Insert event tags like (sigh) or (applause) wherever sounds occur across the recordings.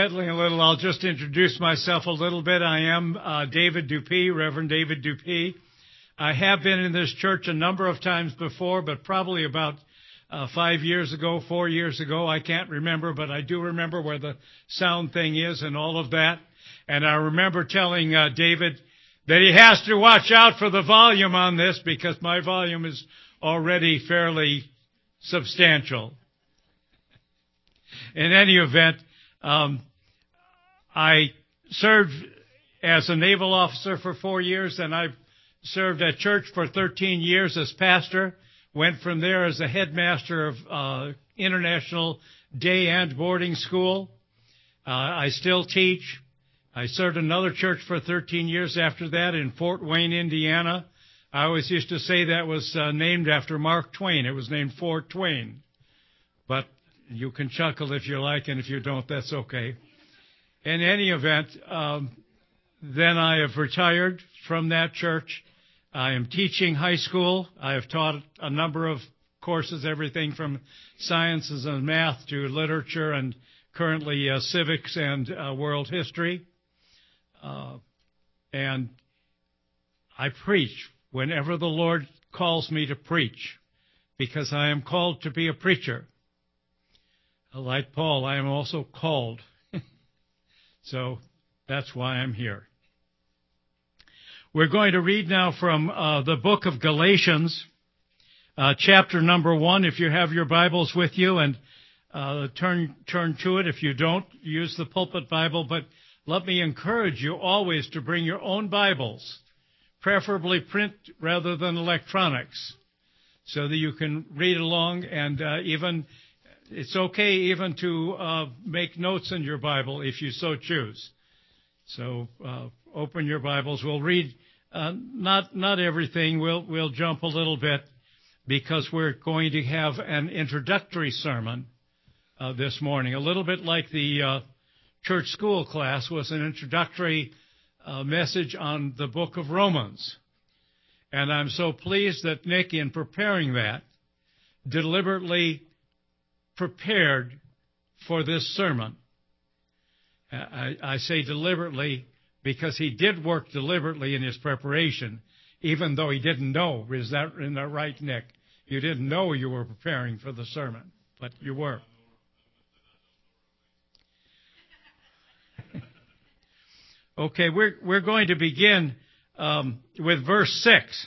Settling a little, I'll just introduce myself a little bit. I am uh, David Dupee, Reverend David Dupee. I have been in this church a number of times before, but probably about uh, five years ago, four years ago. I can't remember, but I do remember where the sound thing is and all of that. And I remember telling uh, David that he has to watch out for the volume on this because my volume is already fairly substantial. In any event, um, I served as a naval officer for four years, and I served at church for 13 years as pastor. Went from there as a headmaster of uh, international day and boarding school. Uh, I still teach. I served another church for 13 years after that in Fort Wayne, Indiana. I always used to say that was uh, named after Mark Twain. It was named Fort Twain. But you can chuckle if you like, and if you don't, that's okay. In any event, um, then I have retired from that church. I am teaching high school. I have taught a number of courses, everything from sciences and math to literature and currently uh, civics and uh, world history. Uh, and I preach whenever the Lord calls me to preach because I am called to be a preacher. Like Paul, I am also called. So that's why I'm here. We're going to read now from uh, the book of Galatians, uh, chapter number one. If you have your Bibles with you, and uh, turn turn to it. If you don't, use the pulpit Bible. But let me encourage you always to bring your own Bibles, preferably print rather than electronics, so that you can read along and uh, even it's okay even to uh, make notes in your Bible if you so choose. So uh, open your Bibles. We'll read uh, not not everything. We'll we'll jump a little bit because we're going to have an introductory sermon uh, this morning, a little bit like the uh, church school class was an introductory uh, message on the book of Romans. And I'm so pleased that Nick, in preparing that, deliberately prepared for this sermon. I, I, say deliberately because he did work deliberately in his preparation, even though he didn't know. Is that, in that right, Nick? You didn't know you were preparing for the sermon, but you were. (laughs) okay, we're, we're going to begin um, with verse 6.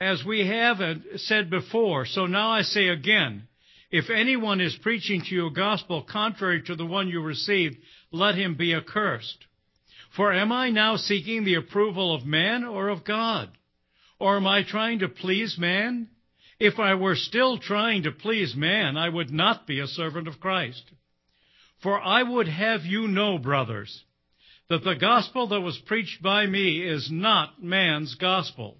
as we have said before, so now I say again, if anyone is preaching to you a gospel contrary to the one you received, let him be accursed. For am I now seeking the approval of man or of God? Or am I trying to please man? If I were still trying to please man, I would not be a servant of Christ. For I would have you know, brothers, that the gospel that was preached by me is not man's gospel.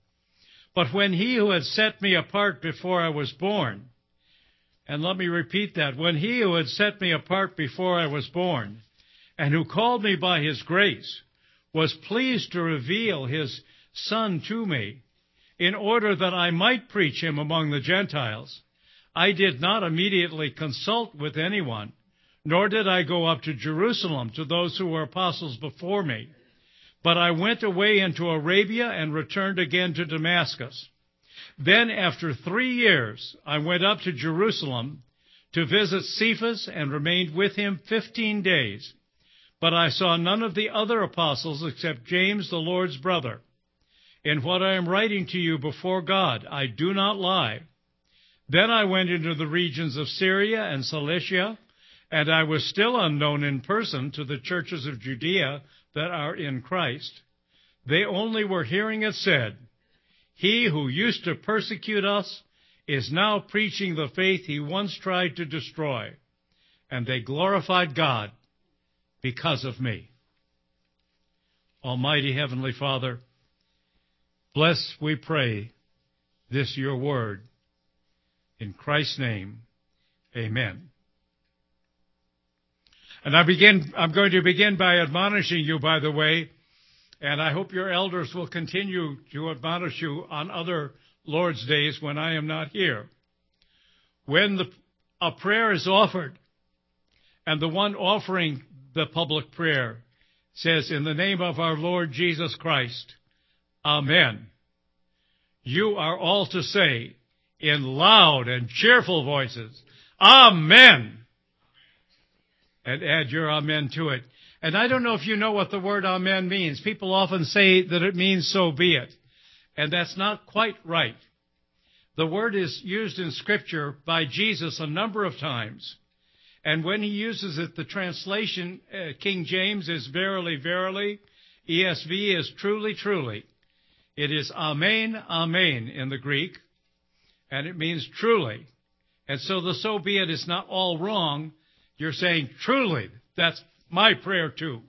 But when he who had set me apart before I was born, and let me repeat that, when he who had set me apart before I was born, and who called me by his grace, was pleased to reveal his Son to me, in order that I might preach him among the Gentiles, I did not immediately consult with anyone, nor did I go up to Jerusalem to those who were apostles before me but I went away into Arabia and returned again to Damascus. Then, after three years, I went up to Jerusalem to visit Cephas and remained with him fifteen days. but I saw none of the other apostles except James, the Lord's brother. In what I am writing to you before God, I do not lie. Then I went into the regions of Syria and Cilicia, and I was still unknown in person to the churches of Judea that are in Christ. They only were hearing it said, He who used to persecute us is now preaching the faith he once tried to destroy. And they glorified God because of me. Almighty Heavenly Father, bless, we pray, this your word. In Christ's name, amen. And I begin, I'm going to begin by admonishing you, by the way, and I hope your elders will continue to admonish you on other Lord's days when I am not here. When the, a prayer is offered, and the one offering the public prayer says, In the name of our Lord Jesus Christ, Amen. You are all to say in loud and cheerful voices, Amen. And add your Amen to it. And I don't know if you know what the word Amen means. People often say that it means so be it. And that's not quite right. The word is used in Scripture by Jesus a number of times. And when he uses it, the translation, uh, King James is verily, verily. ESV is truly, truly. It is amen, amen in the Greek, and it means truly. And so the so be it is not all wrong. You're saying truly. That's my prayer too,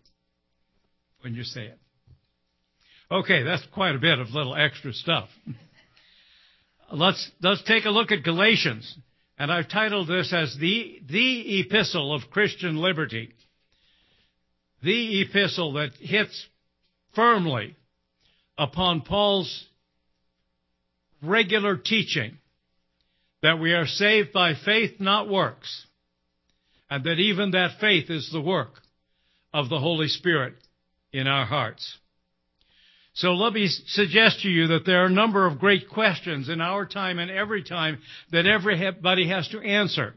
when you say it. Okay, that's quite a bit of little extra stuff. (laughs) let's, let's take a look at Galatians. And I've titled this as the, the epistle of Christian liberty. The epistle that hits firmly upon Paul's regular teaching that we are saved by faith, not works, and that even that faith is the work of the Holy Spirit in our hearts. So let me suggest to you that there are a number of great questions in our time and every time that everybody has to answer.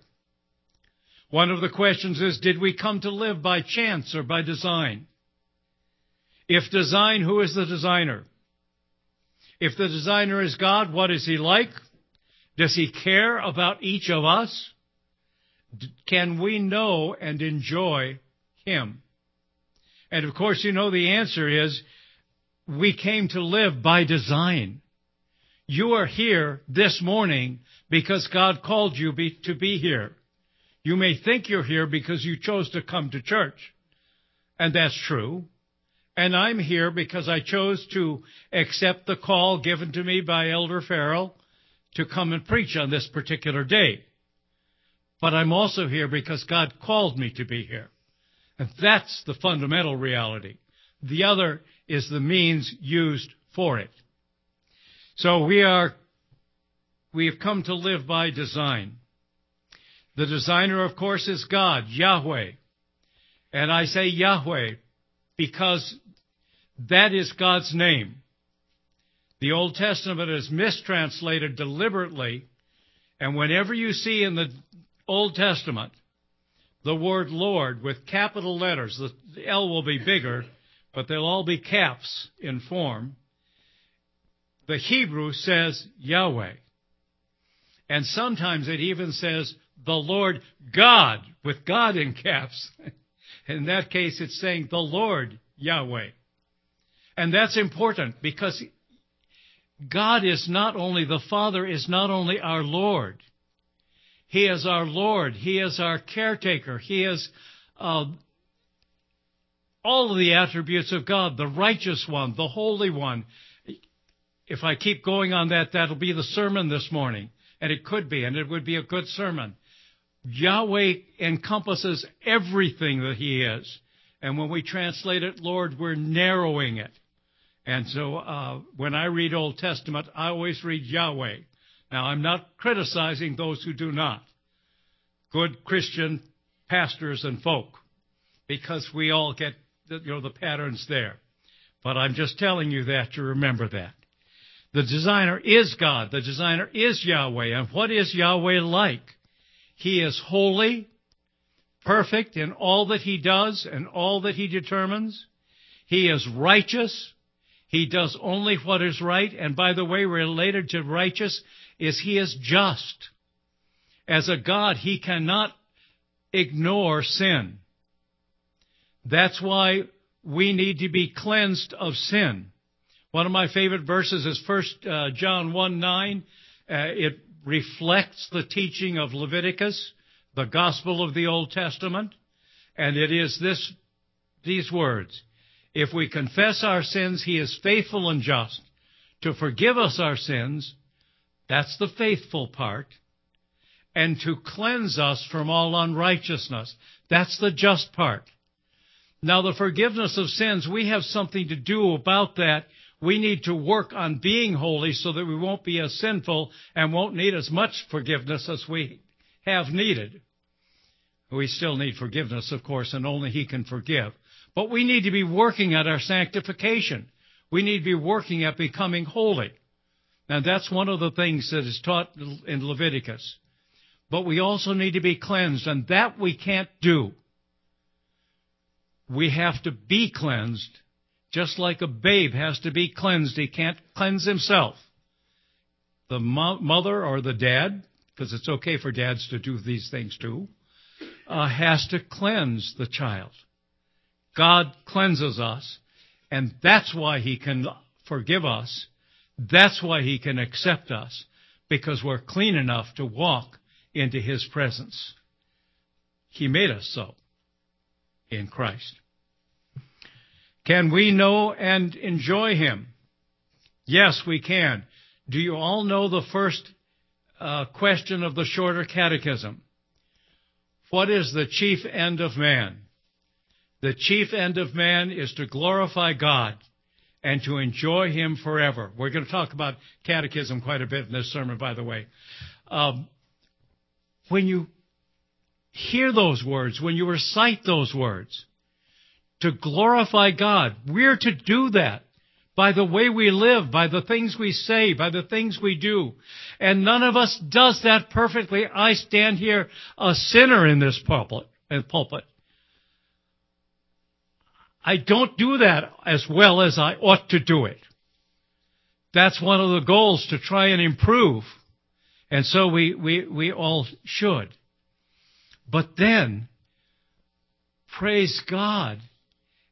One of the questions is, did we come to live by chance or by design? If design, who is the designer? If the designer is God, what is he like? Does he care about each of us? Can we know and enjoy him? And of course, you know the answer is we came to live by design. You are here this morning because God called you be, to be here. You may think you're here because you chose to come to church. And that's true. And I'm here because I chose to accept the call given to me by Elder Farrell to come and preach on this particular day. But I'm also here because God called me to be here. And that's the fundamental reality. The other is the means used for it. So we are, we have come to live by design. The designer, of course, is God, Yahweh. And I say Yahweh because that is God's name. The Old Testament is mistranslated deliberately, and whenever you see in the Old Testament the word Lord with capital letters, the L will be bigger, but they'll all be caps in form. The Hebrew says Yahweh. And sometimes it even says the Lord God with God in caps. (laughs) in that case, it's saying the Lord Yahweh. And that's important because God is not only, the Father is not only our Lord. He is our Lord. He is our caretaker. He is uh, all of the attributes of God, the righteous one, the holy one. If I keep going on that, that'll be the sermon this morning. And it could be, and it would be a good sermon. Yahweh encompasses everything that He is. And when we translate it, Lord, we're narrowing it. And so uh, when I read Old Testament, I always read Yahweh. Now, I'm not criticizing those who do not. Good Christian pastors and folk, because we all get the, you know, the patterns there. But I'm just telling you that to remember that. The designer is God. The designer is Yahweh. And what is Yahweh like? He is holy, perfect in all that he does and all that he determines. He is righteous. He does only what is right. And by the way, related to righteous is he is just. As a God, he cannot ignore sin. That's why we need to be cleansed of sin. One of my favorite verses is 1 uh, John 1 9. Uh, it reflects the teaching of Leviticus, the gospel of the Old Testament, and it is this, these words. If we confess our sins, He is faithful and just to forgive us our sins. That's the faithful part. And to cleanse us from all unrighteousness. That's the just part. Now, the forgiveness of sins, we have something to do about that. We need to work on being holy so that we won't be as sinful and won't need as much forgiveness as we have needed. We still need forgiveness, of course, and only He can forgive. But we need to be working at our sanctification. We need to be working at becoming holy. And that's one of the things that is taught in Leviticus. But we also need to be cleansed, and that we can't do we have to be cleansed, just like a babe has to be cleansed. He can't cleanse himself. The mo- mother or the dad, because it's okay for dads to do these things too, uh, has to cleanse the child. God cleanses us, and that's why He can forgive us. That's why He can accept us, because we're clean enough to walk into His presence. He made us so in Christ. Can we know and enjoy Him? Yes, we can. Do you all know the first uh, question of the shorter catechism? What is the chief end of man? The chief end of man is to glorify God and to enjoy Him forever. We're going to talk about catechism quite a bit in this sermon, by the way. Um, when you hear those words, when you recite those words, to glorify God, we're to do that by the way we live, by the things we say, by the things we do. And none of us does that perfectly. I stand here a sinner in this pulpit. pulpit. I don't do that as well as I ought to do it. That's one of the goals to try and improve. And so we, we, we all should. But then, praise God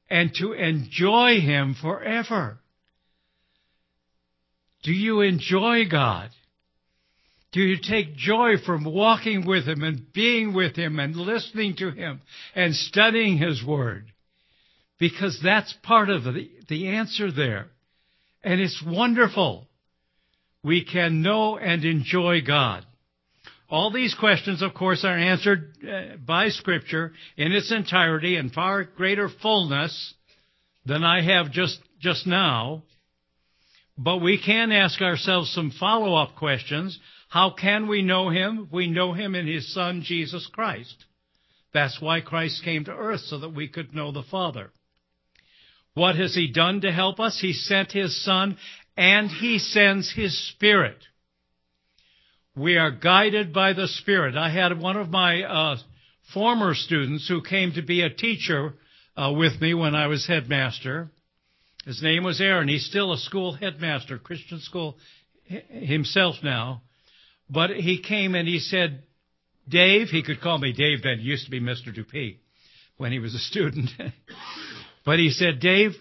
and to enjoy Him forever. Do you enjoy God? Do you take joy from walking with Him and being with Him and listening to Him and studying His Word? Because that's part of the, the answer there. And it's wonderful. We can know and enjoy God. All these questions, of course, are answered uh, by Scripture in its entirety in far greater fullness than I have just, just now. But we can ask ourselves some follow-up questions. How can we know Him? We know Him in His Son, Jesus Christ. That's why Christ came to earth, so that we could know the Father. What has He done to help us? He sent His Son, and He sends His Spirit. We are guided by the Spirit. I had one of my uh, former students who came to be a teacher uh, with me when I was headmaster. His name was Aaron. He's still a school headmaster, Christian school himself now. But he came and he said, Dave, he could call me Dave then. He used to be Mr. Dupee when he was a student. (laughs) but he said, Dave,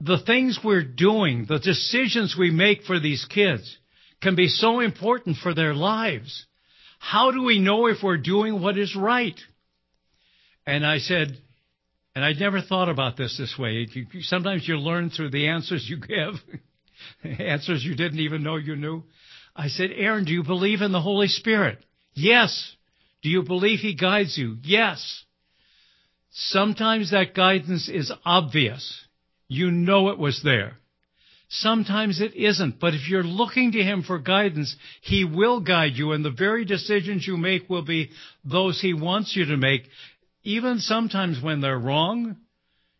the things we're doing, the decisions we make for these kids, can be so important for their lives. How do we know if we're doing what is right? And I said, and I'd never thought about this this way. sometimes you learn through the answers you give, (laughs) answers you didn't even know you knew. I said, Aaron, do you believe in the Holy Spirit? Yes. Do you believe He guides you? Yes. Sometimes that guidance is obvious. You know it was there. Sometimes it isn't, but if you're looking to Him for guidance, He will guide you, and the very decisions you make will be those He wants you to make, even sometimes when they're wrong.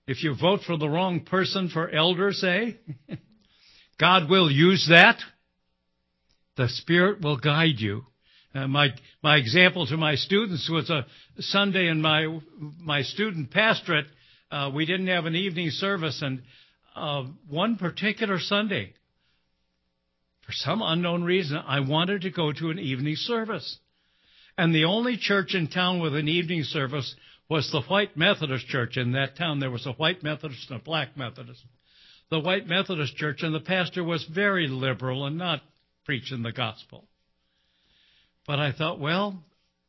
If you vote for the wrong person for elder, say, (laughs) God will use that. The Spirit will guide you. Uh, my my example to my students was a Sunday in my my student pastorate. Uh, we didn't have an evening service, and uh, one particular Sunday, for some unknown reason, I wanted to go to an evening service. And the only church in town with an evening service was the White Methodist Church. In that town, there was a White Methodist and a Black Methodist. The White Methodist Church, and the pastor was very liberal and not preaching the gospel. But I thought, well,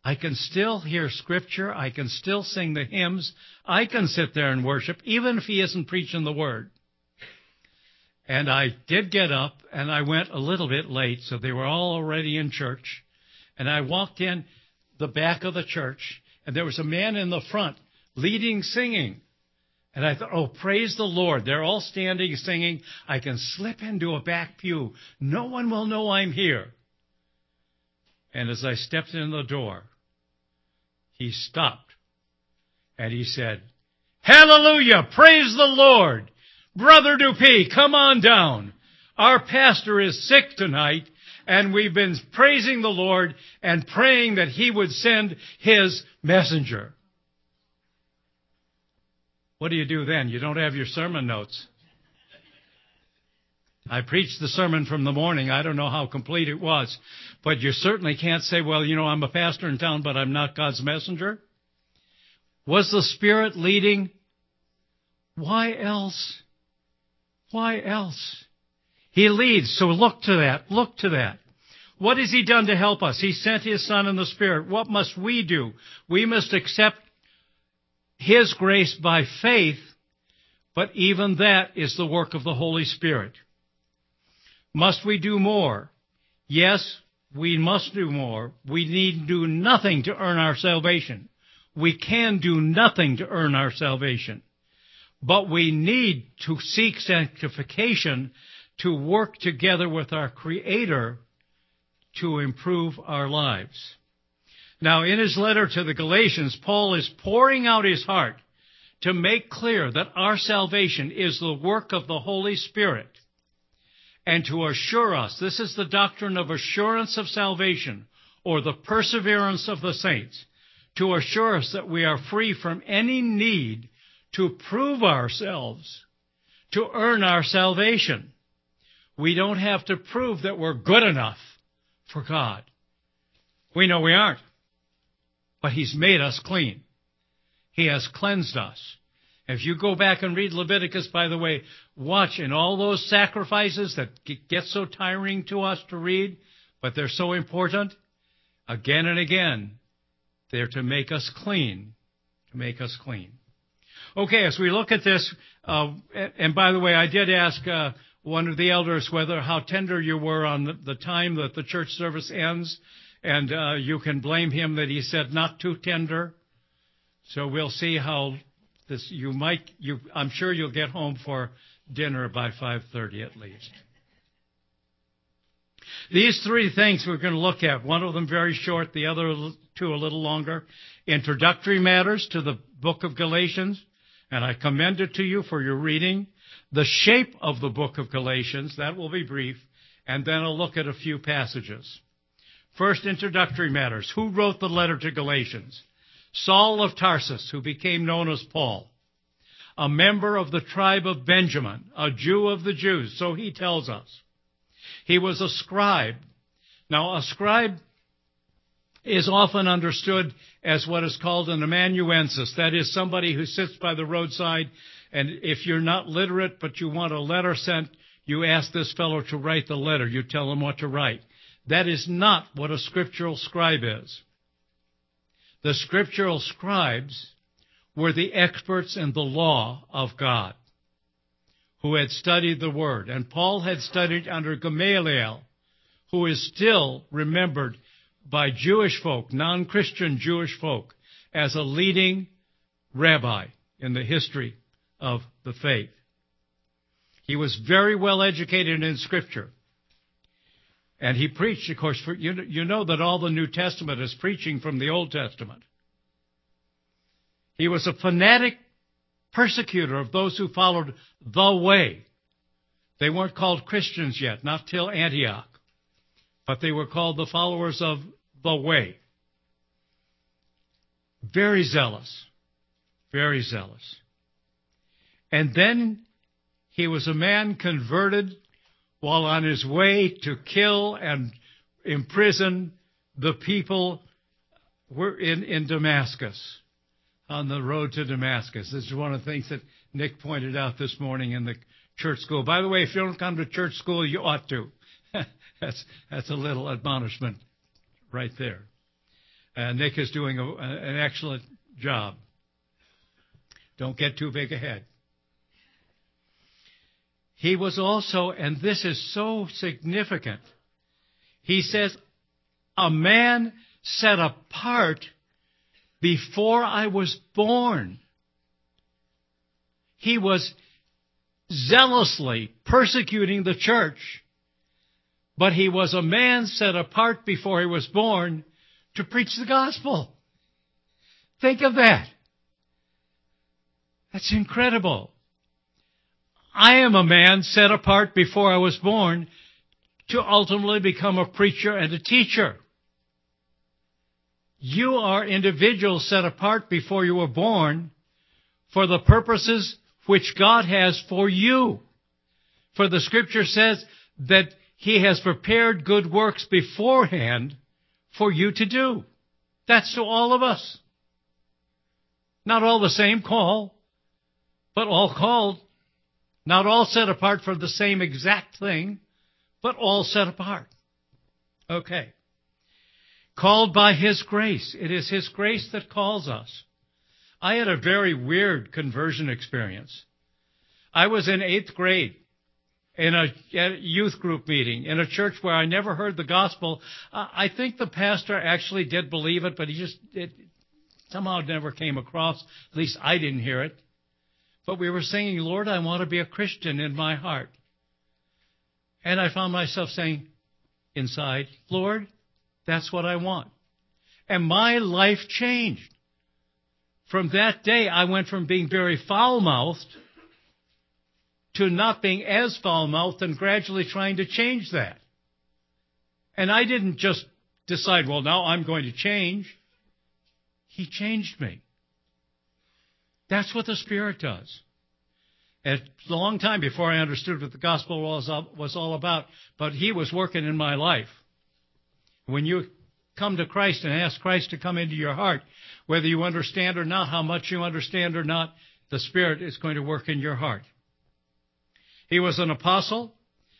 I can still hear scripture. I can still sing the hymns. I can sit there and worship, even if he isn't preaching the word. And I did get up and I went a little bit late, so they were all already in church. And I walked in the back of the church and there was a man in the front leading singing. And I thought, oh, praise the Lord. They're all standing singing. I can slip into a back pew. No one will know I'm here. And as I stepped in the door, he stopped and he said, Hallelujah! Praise the Lord! Brother Dupee, come on down. Our pastor is sick tonight and we've been praising the Lord and praying that he would send his messenger. What do you do then? You don't have your sermon notes. I preached the sermon from the morning. I don't know how complete it was. But you certainly can't say, well, you know, I'm a pastor in town, but I'm not God's messenger. Was the Spirit leading? Why else? Why else? He leads, so look to that. Look to that. What has He done to help us? He sent His Son in the Spirit. What must we do? We must accept His grace by faith, but even that is the work of the Holy Spirit. Must we do more? Yes, we must do more. We need do nothing to earn our salvation. We can do nothing to earn our salvation. But we need to seek sanctification to work together with our Creator to improve our lives. Now, in his letter to the Galatians, Paul is pouring out his heart to make clear that our salvation is the work of the Holy Spirit and to assure us, this is the doctrine of assurance of salvation, or the perseverance of the saints, to assure us that we are free from any need to prove ourselves, to earn our salvation. We don't have to prove that we're good enough for God. We know we aren't. But He's made us clean. He has cleansed us. If you go back and read Leviticus, by the way, watch in all those sacrifices that get so tiring to us to read, but they're so important, again and again, they're to make us clean. To make us clean. Okay, as we look at this, uh, and by the way, I did ask uh, one of the elders whether how tender you were on the time that the church service ends, and uh, you can blame him that he said not too tender. So we'll see how this, you might, you, I'm sure you'll get home for dinner by 5.30 at least. These three things we're going to look at, one of them very short, the other two a little longer. Introductory matters to the book of Galatians, and I commend it to you for your reading. The shape of the book of Galatians, that will be brief, and then I'll look at a few passages. First, introductory matters. Who wrote the letter to Galatians? Saul of Tarsus, who became known as Paul, a member of the tribe of Benjamin, a Jew of the Jews, so he tells us. He was a scribe. Now, a scribe is often understood as what is called an amanuensis, that is, somebody who sits by the roadside, and if you're not literate but you want a letter sent, you ask this fellow to write the letter. You tell him what to write. That is not what a scriptural scribe is. The scriptural scribes were the experts in the law of God who had studied the Word. And Paul had studied under Gamaliel, who is still remembered by Jewish folk, non Christian Jewish folk, as a leading rabbi in the history of the faith. He was very well educated in Scripture. And he preached, of course, for, you, you know that all the New Testament is preaching from the Old Testament. He was a fanatic persecutor of those who followed the way. They weren't called Christians yet, not till Antioch, but they were called the followers of the way. Very zealous. Very zealous. And then he was a man converted while on his way to kill and imprison the people were in, in Damascus, on the road to Damascus. This is one of the things that Nick pointed out this morning in the church school. By the way, if you don't come to church school, you ought to. (laughs) that's, that's a little admonishment right there. Uh, Nick is doing a, an excellent job. Don't get too big ahead. He was also, and this is so significant, he says, a man set apart before I was born. He was zealously persecuting the church, but he was a man set apart before he was born to preach the gospel. Think of that. That's incredible. I am a man set apart before I was born to ultimately become a preacher and a teacher. You are individuals set apart before you were born for the purposes which God has for you. For the scripture says that He has prepared good works beforehand for you to do. That's to all of us. Not all the same call, but all called not all set apart for the same exact thing, but all set apart. Okay. Called by His grace. It is His grace that calls us. I had a very weird conversion experience. I was in eighth grade in a, youth group meeting in a church where I never heard the gospel. I think the pastor actually did believe it, but he just it somehow never came across. At least I didn't hear it. But we were singing, Lord, I want to be a Christian in my heart. And I found myself saying inside, Lord, that's what I want. And my life changed. From that day, I went from being very foul mouthed to not being as foul mouthed and gradually trying to change that. And I didn't just decide, well, now I'm going to change. He changed me. That's what the Spirit does. It's a long time before I understood what the gospel was, was all about, but He was working in my life. When you come to Christ and ask Christ to come into your heart, whether you understand or not, how much you understand or not, the Spirit is going to work in your heart. He was an apostle.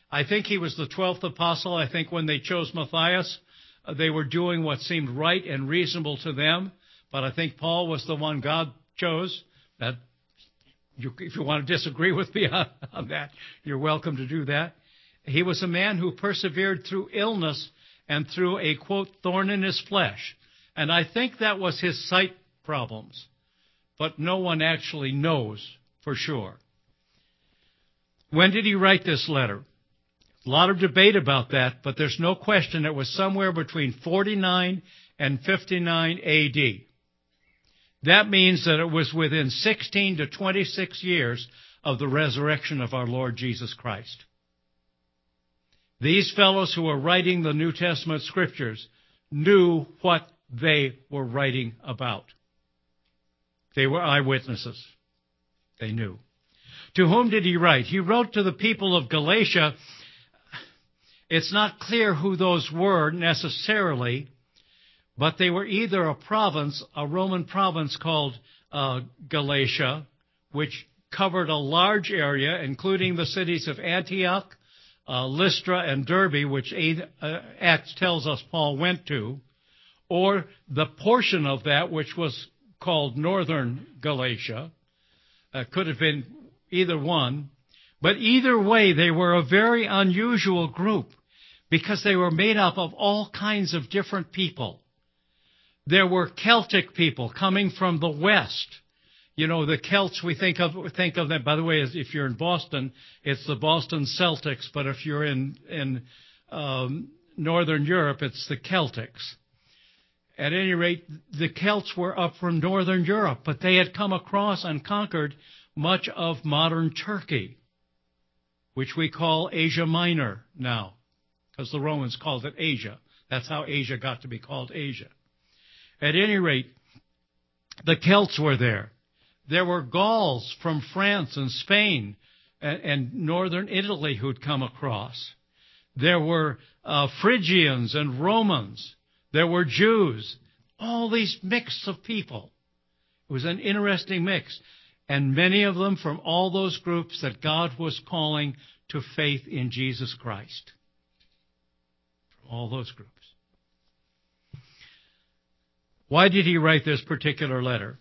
I think he was the 12th apostle. I think when they chose Matthias, uh, they were doing what seemed right and reasonable to them. But I think Paul was the one God chose. That, you, if you want to disagree with me (laughs) on, on that, you're welcome to do that. He was a man who persevered through illness and through a quote, thorn in his flesh. And I think that was his sight problems. But no one actually knows for sure. When did he write this letter? A lot of debate about that, but there's no question it was somewhere between 49 and 59 AD. That means that it was within 16 to 26 years of the resurrection of our Lord Jesus Christ. These fellows who were writing the New Testament scriptures knew what they were writing about. They were eyewitnesses. They knew. To whom did he write? He wrote to the people of Galatia. It's not clear who those were necessarily, but they were either a province, a Roman province called uh, Galatia, which covered a large area, including the cities of Antioch, uh, Lystra, and Derbe, which uh, Acts tells us Paul went to, or the portion of that which was called northern Galatia. Uh, could have been either one. But either way, they were a very unusual group because they were made up of all kinds of different people. There were Celtic people coming from the West. You know, the Celts, we think of, think of them, by the way, if you're in Boston, it's the Boston Celtics, but if you're in, in, um, Northern Europe, it's the Celtics. At any rate, the Celts were up from Northern Europe, but they had come across and conquered much of modern Turkey, which we call Asia Minor now, because the Romans called it Asia. That's how Asia got to be called Asia. At any rate, the Celts were there. There were Gauls from France and Spain and, and northern Italy who'd come across. There were uh, Phrygians and Romans. There were Jews. All these mix of people. It was an interesting mix. And many of them from all those groups that God was calling to faith in Jesus Christ. From all those groups. Why did he write this particular letter?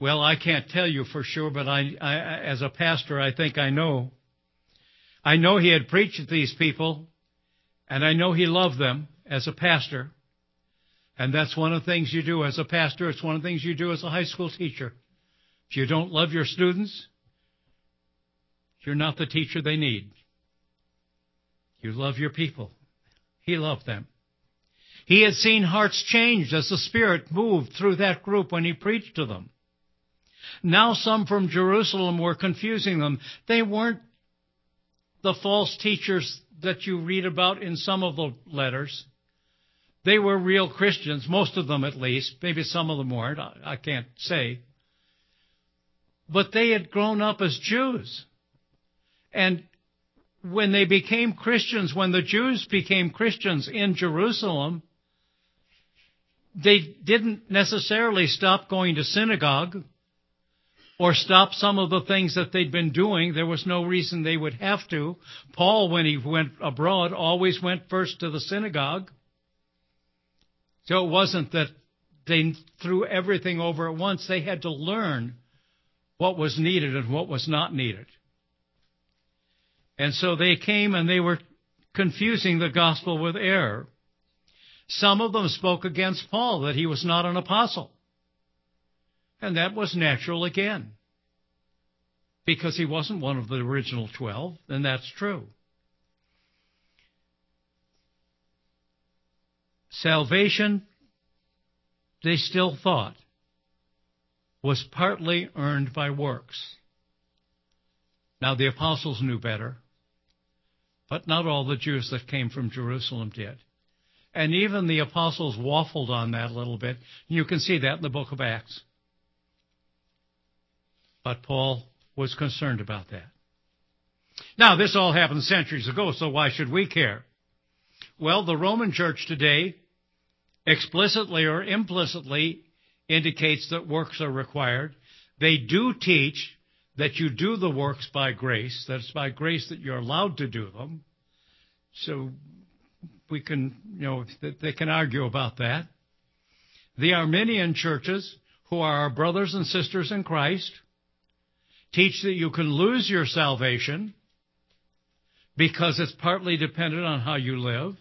Well, I can't tell you for sure, but I, I, as a pastor, I think I know. I know he had preached to these people, and I know he loved them as a pastor. And that's one of the things you do as a pastor. It's one of the things you do as a high school teacher. If you don't love your students, you're not the teacher they need. You love your people. He loved them. He had seen hearts changed as the Spirit moved through that group when he preached to them. Now some from Jerusalem were confusing them. They weren't the false teachers that you read about in some of the letters. They were real Christians, most of them at least. Maybe some of them weren't. I can't say. But they had grown up as Jews. And when they became Christians, when the Jews became Christians in Jerusalem, they didn't necessarily stop going to synagogue or stop some of the things that they'd been doing. There was no reason they would have to. Paul, when he went abroad, always went first to the synagogue. So it wasn't that they threw everything over at once. They had to learn what was needed and what was not needed. And so they came and they were confusing the gospel with error. Some of them spoke against Paul that he was not an apostle. And that was natural again. Because he wasn't one of the original twelve, and that's true. Salvation, they still thought, was partly earned by works. Now, the apostles knew better, but not all the Jews that came from Jerusalem did. And even the apostles waffled on that a little bit. You can see that in the book of Acts. But Paul was concerned about that. Now, this all happened centuries ago, so why should we care? Well, the Roman church today explicitly or implicitly indicates that works are required. They do teach that you do the works by grace, that it's by grace that you're allowed to do them. So we can, you know, they can argue about that. The Arminian churches, who are our brothers and sisters in Christ, teach that you can lose your salvation because it's partly dependent on how you live.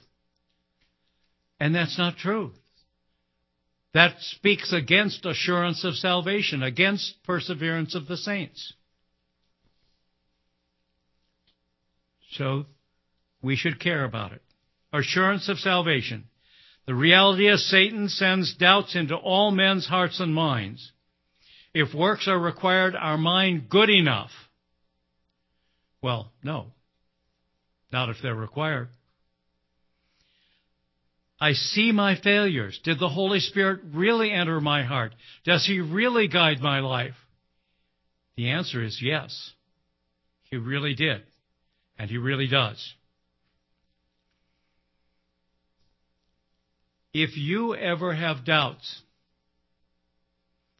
And that's not true. That speaks against assurance of salvation, against perseverance of the saints. So we should care about it. Assurance of salvation. The reality is Satan sends doubts into all men's hearts and minds. If works are required, are mine good enough? Well, no. Not if they're required. I see my failures. Did the Holy Spirit really enter my heart? Does He really guide my life? The answer is yes. He really did. And He really does. If you ever have doubts,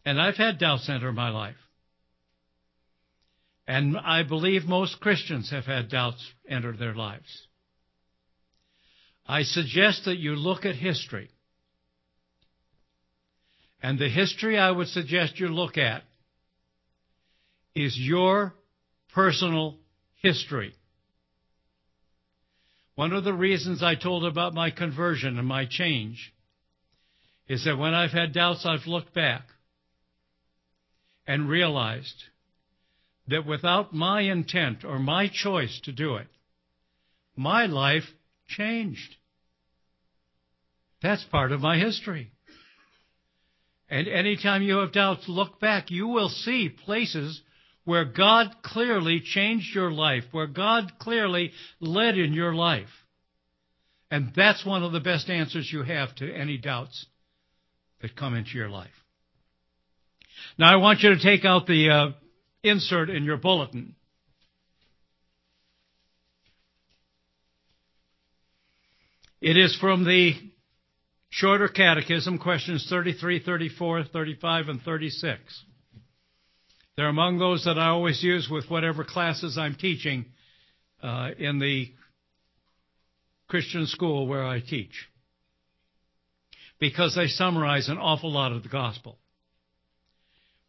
and I've had doubts enter my life, and I believe most Christians have had doubts enter their lives. I suggest that you look at history. And the history I would suggest you look at is your personal history. One of the reasons I told about my conversion and my change is that when I've had doubts, I've looked back and realized that without my intent or my choice to do it, my life changed. That's part of my history. And anytime you have doubts, look back. You will see places where God clearly changed your life, where God clearly led in your life. And that's one of the best answers you have to any doubts that come into your life. Now I want you to take out the uh, insert in your bulletin. It is from the Shorter Catechism, questions 33, 34, 35, and 36. They're among those that I always use with whatever classes I'm teaching uh, in the Christian school where I teach. Because they summarize an awful lot of the gospel.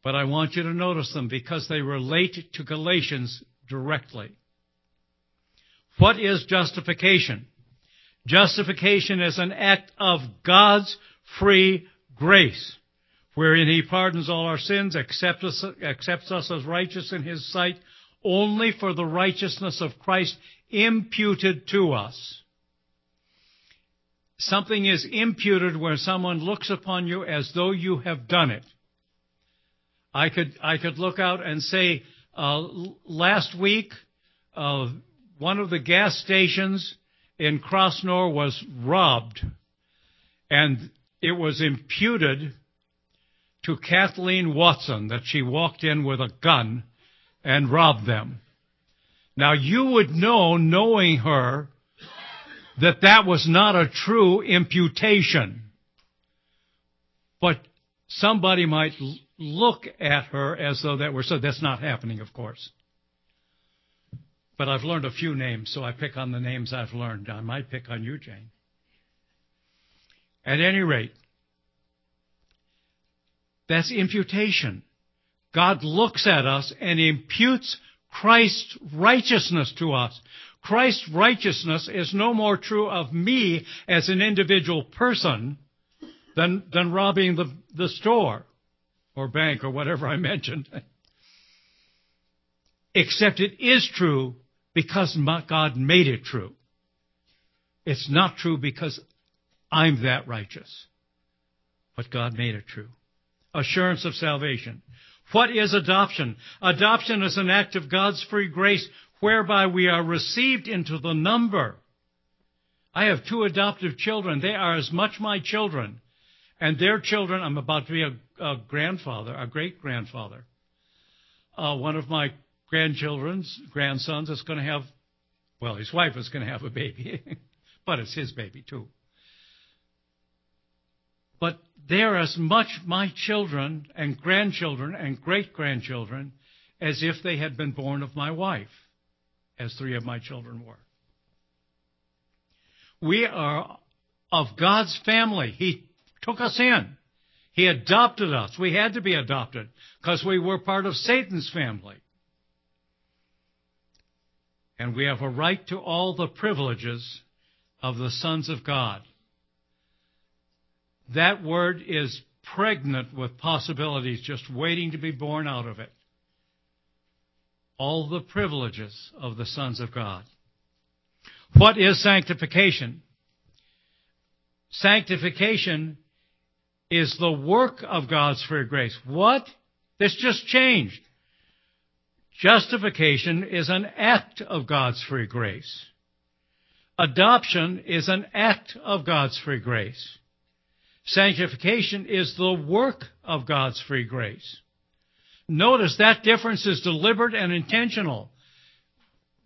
But I want you to notice them because they relate to Galatians directly. What is justification? Justification is an act of God's free grace, wherein He pardons all our sins, accepts us, accepts us as righteous in His sight, only for the righteousness of Christ imputed to us. Something is imputed where someone looks upon you as though you have done it. I could, I could look out and say, uh, last week, uh, one of the gas stations in Crossnore was robbed, and it was imputed to Kathleen Watson that she walked in with a gun and robbed them. Now you would know, knowing her, that that was not a true imputation. But somebody might look at her as though that were so. That's not happening, of course. But I've learned a few names, so I pick on the names I've learned. I might pick on you, Jane. At any rate, that's imputation. God looks at us and imputes Christ's righteousness to us. Christ's righteousness is no more true of me as an individual person than, than robbing the, the store or bank or whatever I (laughs) mentioned. Except it is true because God made it true. It's not true because I'm that righteous. But God made it true. Assurance of salvation. What is adoption? Adoption is an act of God's free grace whereby we are received into the number. I have two adoptive children. They are as much my children. And their children, I'm about to be a, a grandfather, a great grandfather. Uh, one of my grandchildren's grandsons is going to have, well, his wife is going to have a baby, (laughs) but it's his baby too. But they're as much my children and grandchildren and great grandchildren as if they had been born of my wife, as three of my children were. We are of God's family. He took us in. He adopted us. We had to be adopted because we were part of Satan's family and we have a right to all the privileges of the sons of God. That word is pregnant with possibilities just waiting to be born out of it. All the privileges of the sons of God. What is sanctification? Sanctification is the work of God's free grace. What? This just changed. Justification is an act of God's free grace. Adoption is an act of God's free grace. Sanctification is the work of God's free grace. Notice that difference is deliberate and intentional.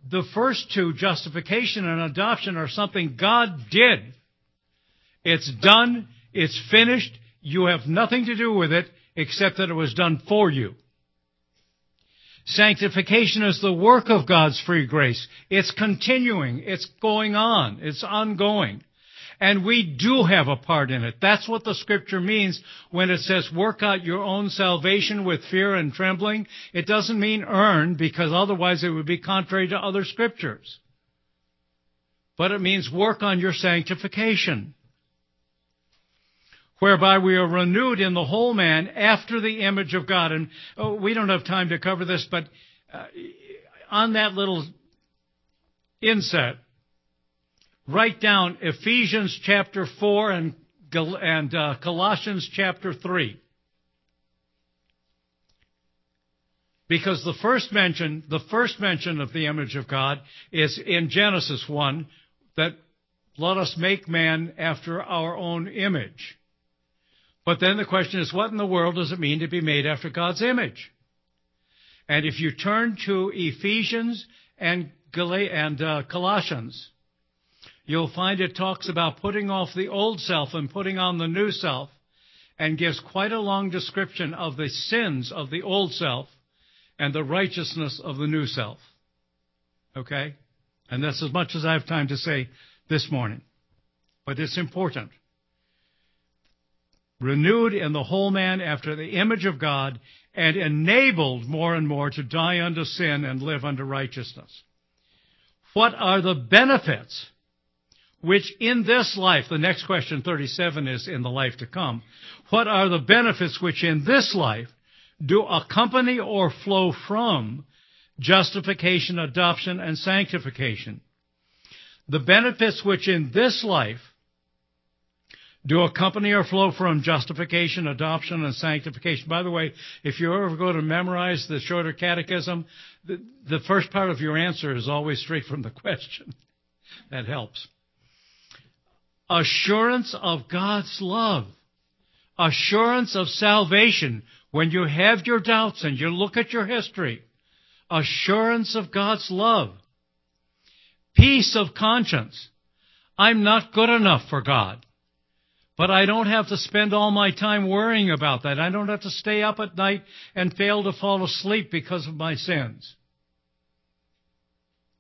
The first two, justification and adoption, are something God did. It's done. It's finished. You have nothing to do with it except that it was done for you. Sanctification is the work of God's free grace. It's continuing. It's going on. It's ongoing. And we do have a part in it. That's what the scripture means when it says work out your own salvation with fear and trembling. It doesn't mean earn because otherwise it would be contrary to other scriptures. But it means work on your sanctification whereby we are renewed in the whole man after the image of God. And oh, we don't have time to cover this, but uh, on that little inset, write down Ephesians chapter 4 and, and uh, Colossians chapter 3. Because the first mention, the first mention of the image of God is in Genesis 1 that let us make man after our own image. But then the question is, what in the world does it mean to be made after God's image? And if you turn to Ephesians and, Gal- and uh, Colossians, you'll find it talks about putting off the old self and putting on the new self, and gives quite a long description of the sins of the old self and the righteousness of the new self. Okay? And that's as much as I have time to say this morning. But it's important. Renewed in the whole man after the image of God and enabled more and more to die unto sin and live unto righteousness. What are the benefits which in this life, the next question 37 is in the life to come, what are the benefits which in this life do accompany or flow from justification, adoption, and sanctification? The benefits which in this life do accompany or flow from justification, adoption, and sanctification. By the way, if you ever go to memorize the shorter catechism, the, the first part of your answer is always straight from the (laughs) question. that helps. Assurance of God's love. Assurance of salvation. When you have your doubts and you look at your history, assurance of God's love peace of conscience. I'm not good enough for God. But I don't have to spend all my time worrying about that. I don't have to stay up at night and fail to fall asleep because of my sins.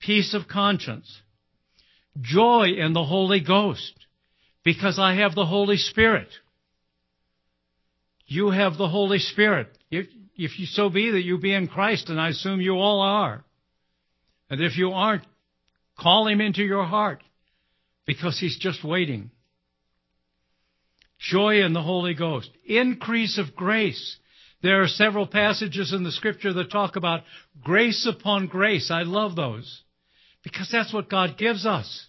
Peace of conscience. Joy in the Holy Ghost because I have the Holy Spirit. You have the Holy Spirit. If, if you so be that you be in Christ, and I assume you all are. And if you aren't, Call him into your heart because he's just waiting. Joy in the Holy Ghost. Increase of grace. There are several passages in the scripture that talk about grace upon grace. I love those because that's what God gives us.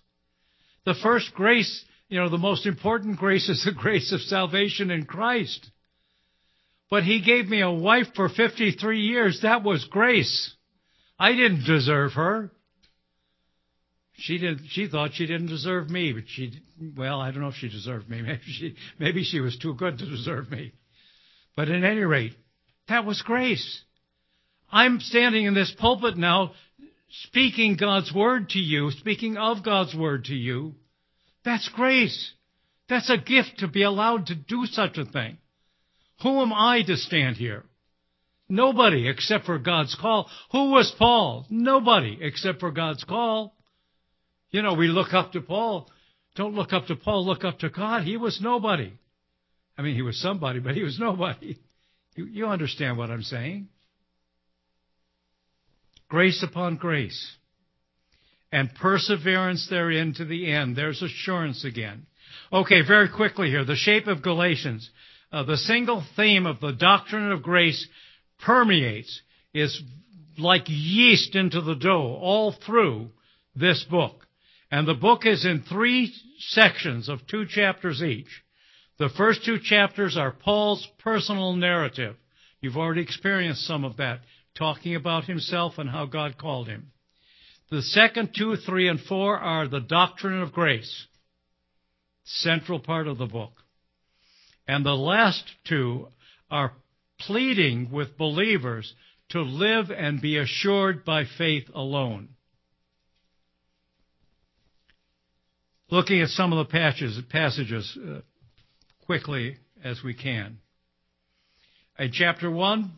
The first grace, you know, the most important grace is the grace of salvation in Christ. But he gave me a wife for 53 years. That was grace. I didn't deserve her. She didn't. She thought she didn't deserve me, but she. Well, I don't know if she deserved me. (laughs) Maybe she. Maybe she was too good to deserve me. But at any rate, that was grace. I'm standing in this pulpit now, speaking God's word to you, speaking of God's word to you. That's grace. That's a gift to be allowed to do such a thing. Who am I to stand here? Nobody except for God's call. Who was Paul? Nobody except for God's call. You know, we look up to Paul. Don't look up to Paul, look up to God. He was nobody. I mean, he was somebody, but he was nobody. (laughs) You, you understand what I'm saying? Grace upon grace. And perseverance therein to the end. There's assurance again. Okay, very quickly here. The shape of Galatians. Uh, the single theme of the doctrine of grace permeates, is like yeast into the dough all through this book. And the book is in three sections of two chapters each. The first two chapters are Paul's personal narrative. You've already experienced some of that, talking about himself and how God called him. The second two, three, and four are the doctrine of grace, central part of the book. And the last two are pleading with believers to live and be assured by faith alone. looking at some of the patches, passages uh, quickly as we can. In chapter 1,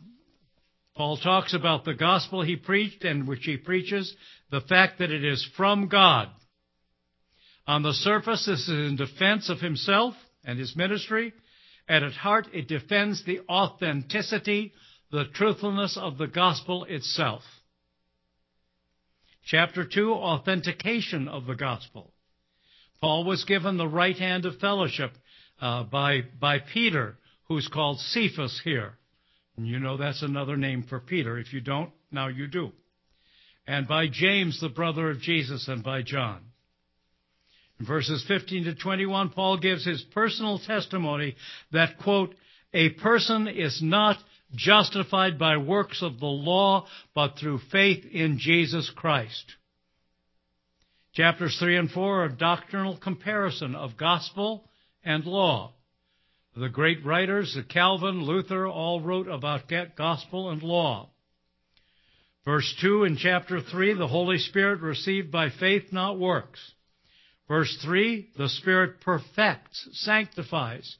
Paul talks about the gospel he preached and which he preaches, the fact that it is from God. On the surface, this is in defense of himself and his ministry, and at heart, it defends the authenticity, the truthfulness of the gospel itself. Chapter 2, authentication of the gospel. Paul was given the right hand of fellowship uh, by, by Peter, who's called Cephas here. And you know that's another name for Peter. If you don't, now you do. And by James, the brother of Jesus, and by John. In verses 15 to 21, Paul gives his personal testimony that, quote, a person is not justified by works of the law, but through faith in Jesus Christ. Chapters 3 and 4 are doctrinal comparison of gospel and law. The great writers, Calvin, Luther, all wrote about gospel and law. Verse 2 in chapter 3, the Holy Spirit received by faith, not works. Verse 3, the Spirit perfects, sanctifies.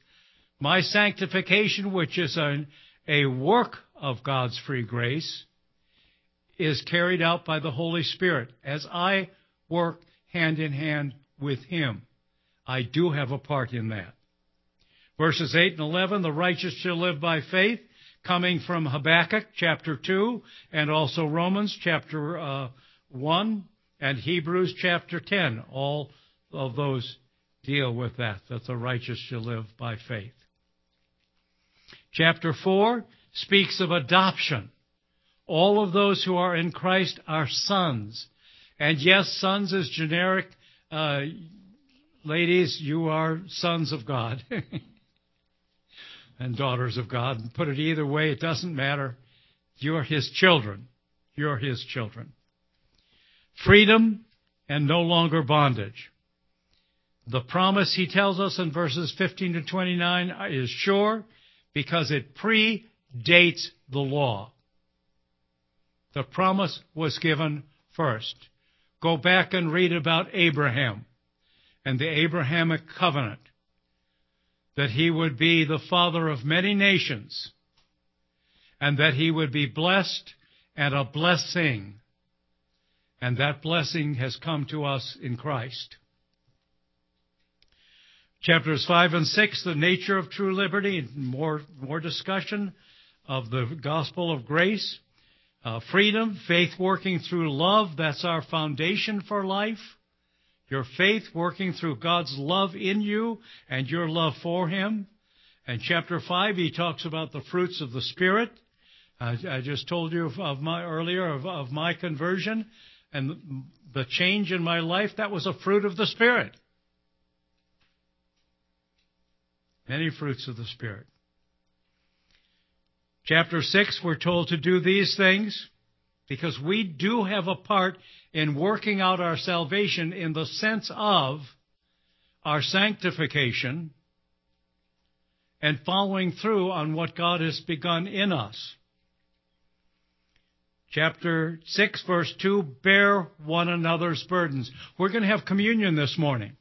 My sanctification, which is a, a work of God's free grace, is carried out by the Holy Spirit as I work hand in hand with Him. I do have a part in that. Verses 8 and 11, the righteous shall live by faith, coming from Habakkuk chapter 2, and also Romans chapter uh, 1, and Hebrews chapter 10. All of those deal with that, that the righteous shall live by faith. Chapter 4 speaks of adoption. All of those who are in Christ are sons. And yes, sons is generic. Uh, ladies, you are sons of God (laughs) and daughters of God. Put it either way, it doesn't matter. You're His children. You're His children. Freedom and no longer bondage. The promise He tells us in verses 15 to 29 is sure because it predates the law. The promise was given first. Go back and read about Abraham and the Abrahamic covenant that he would be the father of many nations and that he would be blessed and a blessing. And that blessing has come to us in Christ. Chapters 5 and 6, the nature of true liberty, more, more discussion of the gospel of grace. Uh, freedom, faith working through love, that's our foundation for life. Your faith working through God's love in you and your love for Him. And chapter 5, he talks about the fruits of the Spirit. I, I just told you of, of my earlier of, of my conversion and the change in my life. That was a fruit of the Spirit. Many fruits of the Spirit. Chapter 6, we're told to do these things because we do have a part in working out our salvation in the sense of our sanctification and following through on what God has begun in us. Chapter 6, verse 2 bear one another's burdens. We're going to have communion this morning.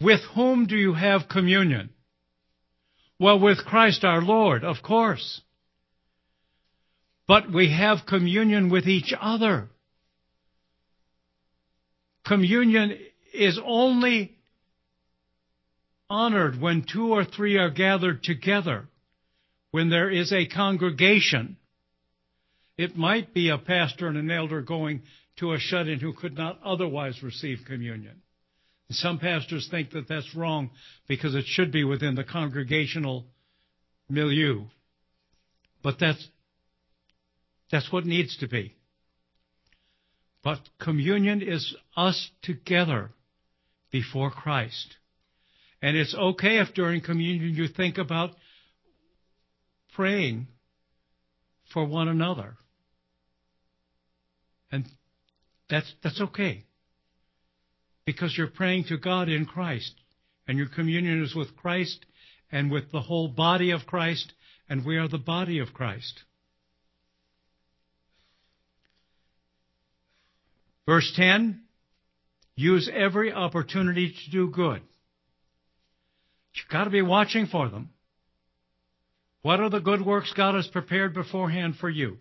With whom do you have communion? Well, with Christ our Lord, of course. But we have communion with each other. Communion is only honored when two or three are gathered together, when there is a congregation. It might be a pastor and an elder going to a shut in who could not otherwise receive communion. Some pastors think that that's wrong because it should be within the congregational milieu. But that's, that's what needs to be. But communion is us together before Christ. And it's okay if during communion you think about praying for one another. And that's, that's okay because you're praying to God in Christ. And your communion is with Christ and with the whole body of Christ, and we are the body of Christ. Verse 10 use every opportunity to do good. You've got to be watching for them. What are the good works God has prepared beforehand for you?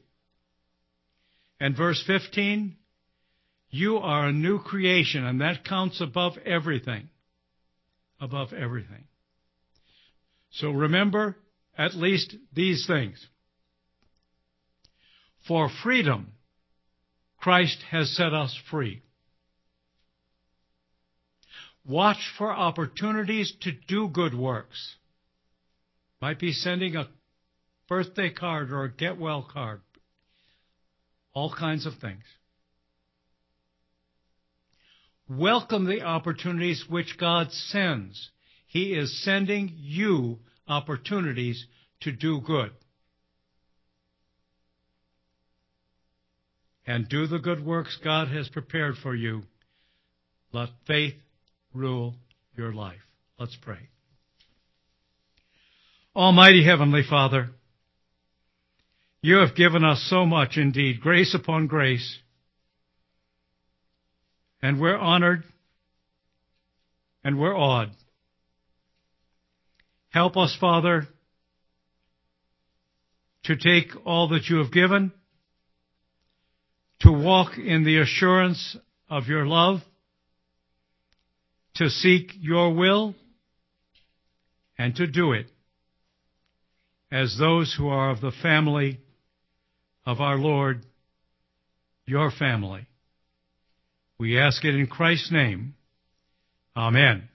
And verse 15 you are a new creation, and that counts above everything. Above everything. So remember at least these things. For freedom, Christ has set us free. Watch for opportunities to do good works. Might be sending a birthday card or a get well card. All kinds of things. Welcome the opportunities which God sends. He is sending you opportunities to do good. And do the good works God has prepared for you Let faith rule your life. Let's pray. Almighty Heavenly Father, you have given us so much indeed, grace upon grace, and we're honored and we're awed. Help us, Father, to take all that you have given, to walk in the assurance of your love, to seek your will, and to do it as those who are of the family of our Lord, your family. We ask it in Christ's name. Amen.